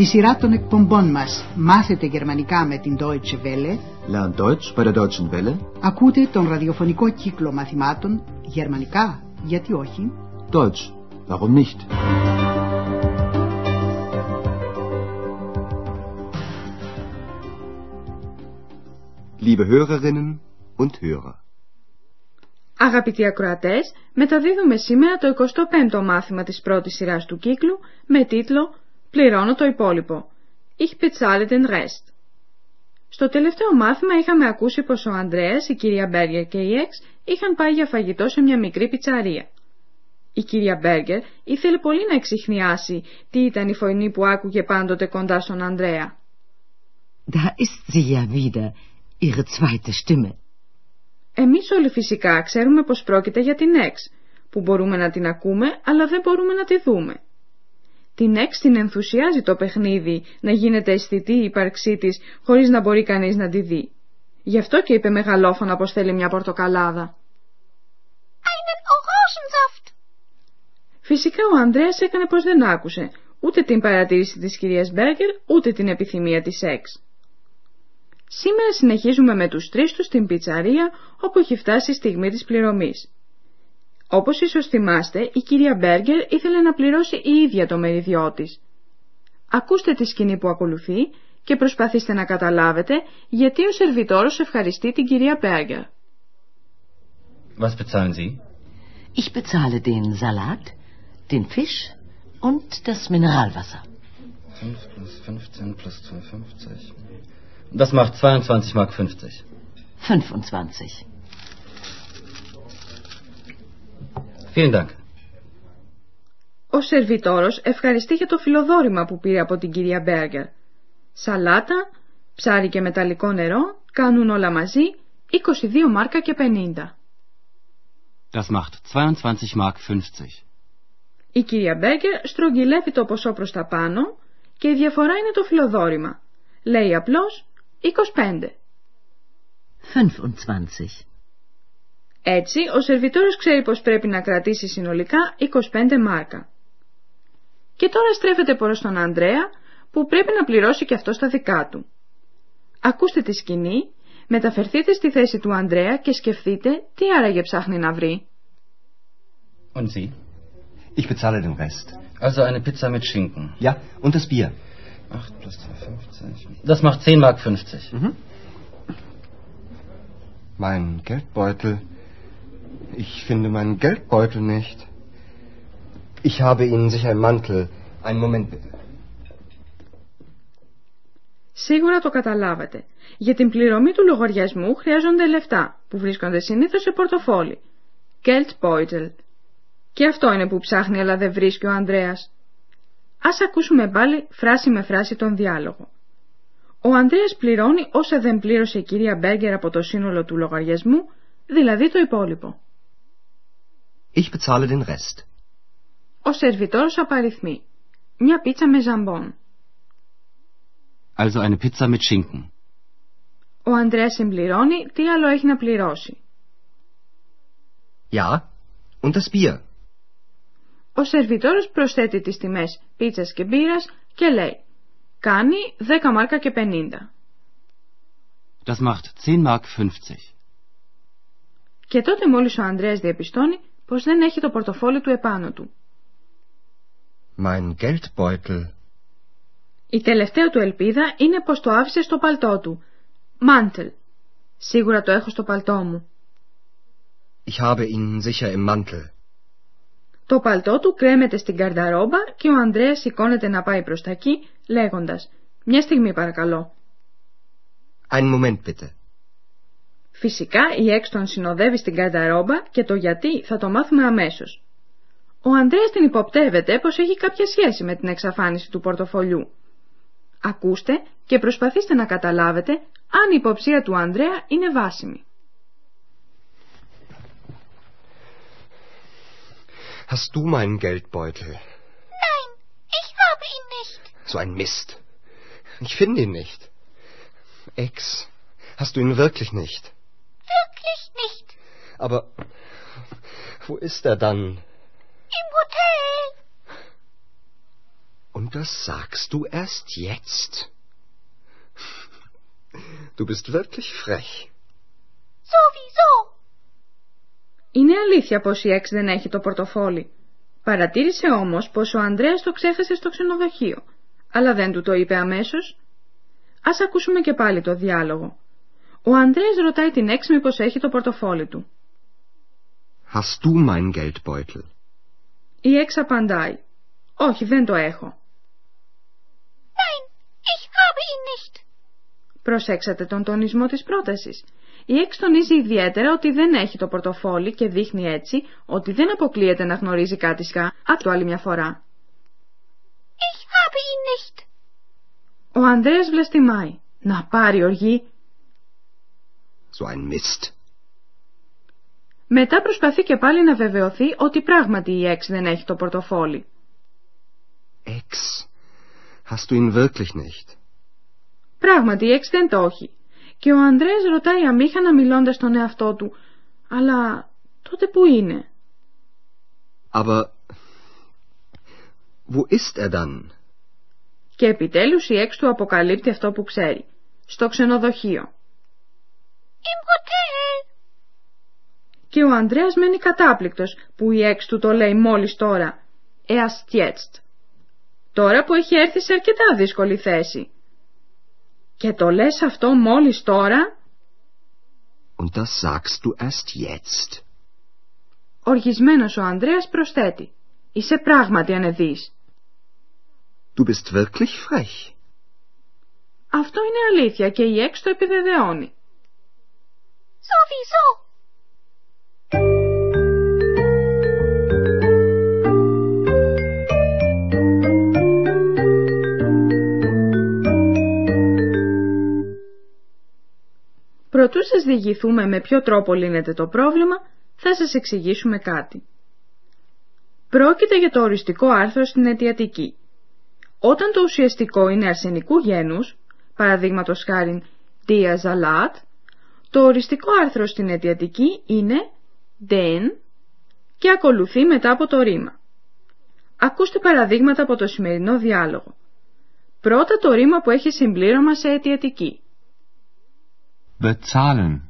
Στη σειρά των εκπομπών μας «Μάθετε γερμανικά με την Deutsche Welle» Lernt Deutsch bei der Deutschen Welle. ακούτε τον ραδιοφωνικό κύκλο μαθημάτων «Γερμανικά, γιατί όχι» Deutsch. Warum nicht? Liebe Hörerinnen und Hörer. Αγαπητοί ακροατές, μεταδίδουμε σήμερα το 25ο μάθημα της πρώτης σειράς του κύκλου με τίτλο «Πληρώνω το υπόλοιπο» Ich bezahle den Rest. Στο τελευταίο μάθημα είχαμε ακούσει πως ο Ανδρέας, η κυρία Μπέργκερ και η Εξ είχαν πάει για φαγητό σε μια μικρή πιτσαρία. Η κυρία Μπέργκερ ήθελε πολύ να εξηχνιάσει τι ήταν η φωνή που άκουγε πάντοτε κοντά στον Ανδρέα. Da ist sie ja wieder, ihre zweite Stimme. Εμείς όλοι φυσικά ξέρουμε πως πρόκειται για την Εξ, που μπορούμε να την ακούμε αλλά δεν μπορούμε να τη δούμε. Την Εξ την ενθουσιάζει το παιχνίδι να γίνεται αισθητή η ύπαρξή της χωρίς να μπορεί κανείς να τη δει. Γι' αυτό και είπε μεγαλόφωνα πως θέλει μια πορτοκαλάδα. Einen Orangensaft. Φυσικά ο Ανδρέας έκανε πως δεν άκουσε ούτε την παρατήρηση της κυρίας Μπέργκερ ούτε την επιθυμία της Εξ. Σήμερα συνεχίζουμε με τους τρεις τους στην πιτσαρία όπου έχει φτάσει η στιγμή της πληρωμής. Όπως ίσως θυμάστε, η κυρία Μπέργκερ ήθελε να πληρώσει η ίδια το μεριδιό της. Ακούστε τη σκηνή που ακολουθεί και προσπαθήστε να καταλάβετε γιατί ο σερβιτόρος ευχαριστεί την κυρία Μπέργκερ. Was bezahlen Sie? Ich bezahle den Salat, den Fisch und das Mineralwasser. 5 plus 15 plus 2,50. Das macht 22 Mark 50. 25. Vielen Dank. Ο σερβιτόρος ευχαριστεί για το φιλοδόρημα που πήρε από την κυρία Μπέργκερ. Σαλάτα, ψάρι και μεταλλικό νερό κάνουν όλα μαζί 22 μάρκα και 50. Das macht 22 Mark 50. Η κυρία Μπέργκερ στρογγυλεύει το ποσό προς τα πάνω και η διαφορά είναι το φιλοδόρημα. Λέει απλώς 25. 25. Έτσι, ο σερβιτόρος ξέρει πως πρέπει να κρατήσει συνολικά 25 μάρκα. Και τώρα στρέφεται προς τον Ανδρέα που πρέπει να πληρώσει και αυτό στα δικά του. Ακούστε τη σκηνή, μεταφερθείτε στη θέση του Ανδρέα και σκεφτείτε τι άραγε ψάχνει να βρει. Und Sie? Ich bezahle den Rest. Also eine Pizza mit Schinken. Ja, und das Bier. 8 plus 2,50. Das macht 10 Mark 50. Mhm. Mein Geldbeutel. Ich finde meinen Geldbeutel nicht. Ich habe Ihnen sicher im Mantel. Einen Moment bitte. Σίγουρα το καταλάβατε. Για την πληρωμή του λογαριασμού χρειάζονται λεφτά που βρίσκονται συνήθως σε πορτοφόλι. Geldbeutel. Και αυτό είναι που ψάχνει αλλά δεν βρίσκει ο Ανδρέας. Ας ακούσουμε πάλι φράση με φράση τον διάλογο. Ο Ανδρέας πληρώνει όσα δεν πλήρωσε η κυρία Μπέργκερ από το σύνολο του λογαριασμού, δηλαδή το υπόλοιπο. Ich bezahle den Rest. Ο σερβιτόρος απαριθμεί. Μια πίτσα με ζαμπόν. Also eine Pizza mit Schinken. Ο Ανδρέας συμπληρώνει τι άλλο έχει να πληρώσει. Ja, und das Bier. Ο σερβιτόρος προσθέτει τις τιμές πίτσας και μπύρας και λέει «Κάνει 10 μάρκα και 50». Das macht 10 Mark 50. Και τότε μόλις ο Ανδρέας διαπιστώνει πως δεν έχει το πορτοφόλι του επάνω του. Mein Geldbeutel. Η τελευταία του ελπίδα είναι πως το άφησε στο παλτό του. Μάντελ. Σίγουρα το έχω στο παλτό μου. Ich habe ihn sicher im Mantel. Το παλτό του κρέμεται στην καρδαρόμπα και ο Ανδρέας σηκώνεται να πάει προς τα εκεί, λέγοντας «Μια στιγμή παρακαλώ». Einen Moment bitte. Φυσικά η Έξ τον συνοδεύει στην καρδαρόμπα και το γιατί θα το μάθουμε αμέσως. Ο Ανδρέας την υποπτεύεται πως έχει κάποια σχέση με την εξαφάνιση του πορτοφολιού. Ακούστε και προσπαθήστε να καταλάβετε αν η υποψία του Ανδρέα είναι βάσιμη. Hast du meinen Geldbeutel? Nein, ich habe ihn nicht. So ein Mist. Ich finde ihn nicht. Ex, hast du ihn wirklich nicht? Wirklich nicht. Aber wo ist er dann? Im Hotel. Und das sagst du erst jetzt; Du bist wirklich frech. Sowieso. Είναι αλήθεια πως η Εξ δεν έχει το πορτοφόλι. Παρατήρησε όμως πως ο Ανδρέας το ξέχασε στο ξενοδοχείο, αλλά δεν του το είπε αμέσως. Ας ακούσουμε και πάλι το διάλογο. Ο Ανδρέας ρωτάει την Εξ μήπως έχει το πορτοφόλι του. Hast du mein Geldbeutel? Η Εξ απαντάει. Όχι, δεν το έχω. Nein, ich habe ihn nicht. Προσέξατε τον τονισμό της πρότασης. Η Εξ τονίζει ιδιαίτερα ότι δεν έχει το πορτοφόλι και δείχνει έτσι ότι δεν αποκλείεται να γνωρίζει κάτι σκά από το άλλη μια φορά. Ich habe ihn nicht. Ο Ανδρέας βλαστημάει. Να πάρει οργή. So ein Mist. Μετά προσπαθεί και πάλι να βεβαιωθεί ότι πράγματι η Εξ δεν έχει το πορτοφόλι. Ex. Hast du ihn wirklich nicht? Πράγματι η Εξ δεν το έχει. Και ο Ανδρέας ρωτάει αμήχανα μιλώντας στον εαυτό του. Αλλά τότε που είναι; Aber wo ist er dann? Και επιτέλους η Εξ του αποκαλύπτει αυτό που ξέρει. Στο ξενοδοχείο. Im Hotel. Και ο Ανδρέας μένει κατάπληκτος που η Εξ του το λέει μόλις τώρα. Erst jetzt. Τώρα που έχει έρθει σε αρκετά δύσκολη θέση. Και το λες αυτό μόλις τώρα, Und das sagst du erst jetzt; οργισμένος ο Ανδρέας προσθέτει. Είσαι πράγματι ανεδής. Du bist wirklich frech; Αυτό είναι αλήθεια και η Εξ το επιβεβαιώνει. Sowieso. Προτού σας διηγηθούμε με ποιο τρόπο λύνεται το πρόβλημα, θα σας εξηγήσουμε κάτι. Πρόκειται για το οριστικό άρθρο στην αιτιατική. Όταν το ουσιαστικό είναι αρσενικού γένους, παραδείγματος χάριν diazalat, το οριστικό άρθρο στην αιτιατική είναι den και ακολουθεί μετά από το ρήμα. Ακούστε παραδείγματα από το σημερινό διάλογο. Πρώτα το ρήμα που έχει συμπλήρωμα σε αιτιατική. Bezahlen.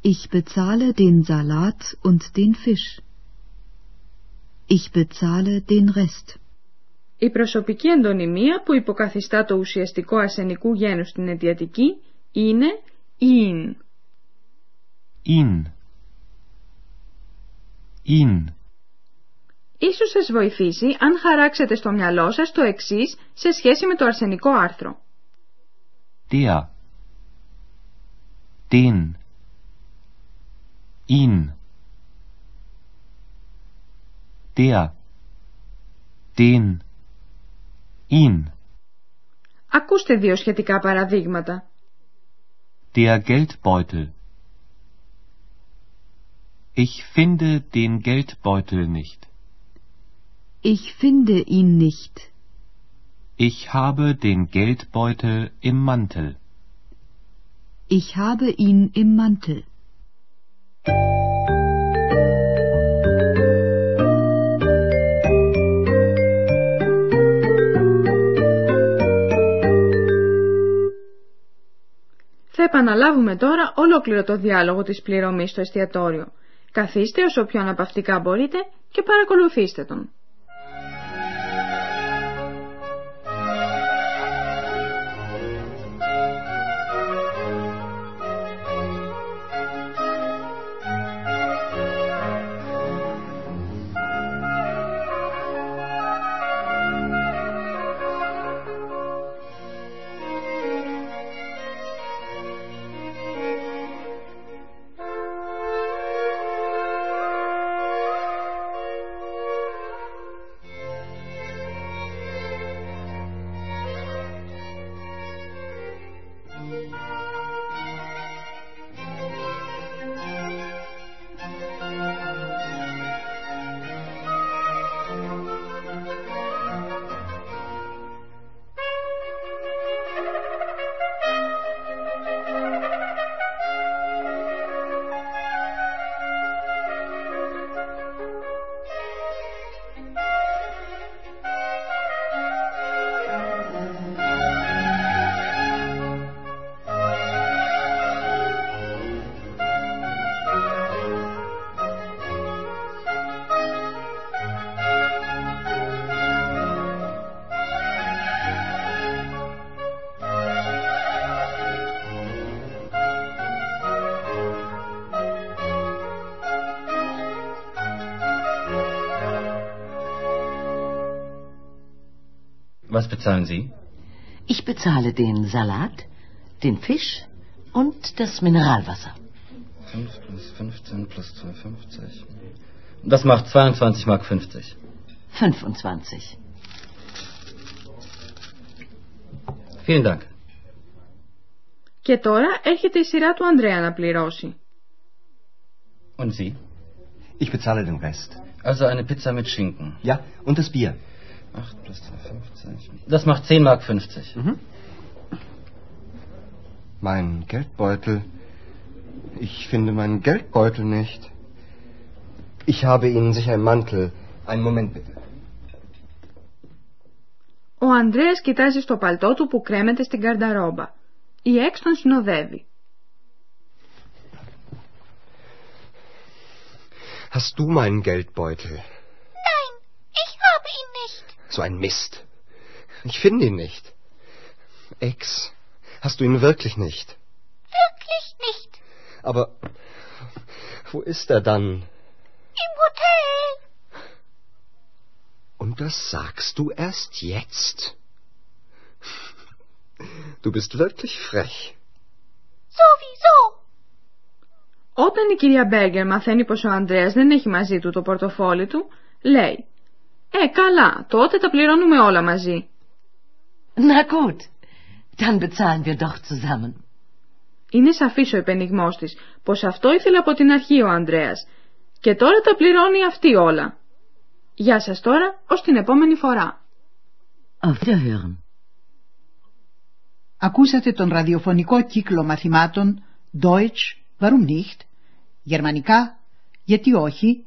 Ich bezahle den Salat und den Fisch. Ich bezahle den Rest. Η προσωπική εντονιμία που υποκαθιστά το ουσιαστικό αρσενικού γένους στην αιτιατική είναι in. Ihn. Ihn. Ίσως σας βοηθήσει αν χαράξετε στο μυαλό σας το εξής σε σχέση με το αρσενικό άρθρο. Der. Den. Ihn. Der. Den. Ihn. Ακούστε δύο σχετικά παραδείγματα. Der Geldbeutel. Ich finde den Geldbeutel nicht. Ich finde ihn nicht. Ich habe den Geldbeutel im Mantel. Ich habe ihn im Mantel. Θα επαναλάβουμε τώρα ολόκληρο το διάλογο της πληρωμής στο εστιατόριο. Καθίστε όσο πιο αναπαυτικά μπορείτε και παρακολουθήστε τον. Was bezahlen Sie? Ich bezahle den Salat, den Fisch und das Mineralwasser. 5 plus 15 plus 2,50. Das macht 22 Mark 50. 25. Vielen Dank. Και τώρα έρχεται η σειρά του Ανδρέα να πληρώσει. Und Sie? Ich bezahle den Rest. Also eine Pizza mit Schinken. Ja, und das Bier. 8 plus 2,50. Das macht 10 Mark 50. Mhm. Mein Geldbeutel. Ich finde meinen Geldbeutel nicht. Ich habe Ihnen sicher einen Mantel. Einen Moment bitte. Ο Ανδρέας κοιτάζει στο παλτό του που κρέμεται στην καρνταρόμπα. Η Εξ τον συνοδεύει. Hast du meinen Geldbeutel? So ein Mist. Ich finde ihn nicht. Ex, hast du ihn wirklich nicht? Wirklich nicht. Aber wo ist er dann? Im Hotel. Und das sagst du erst jetzt? Du bist wirklich frech. Sowieso. Όταν η κυρία Μπέργκερ μαθαίνει πως ο Ανδρέας δεν έχει μαζί του το πορτοφόλι του, λέει «Ε, καλά, τότε τα πληρώνουμε όλα μαζί». Na gut, dann bezahlen wir doch zusammen. Είναι σαφής ο επενιγμός της πως αυτό ήθελε από την αρχή ο Ανδρέας και τώρα τα πληρώνει αυτή όλα. Γεια σας τώρα, ως την επόμενη φορά. Auf Wiederhören. Ακούσατε τον ραδιοφωνικό κύκλο μαθημάτων Deutsch, warum nicht, γερμανικά, γιατί όχι,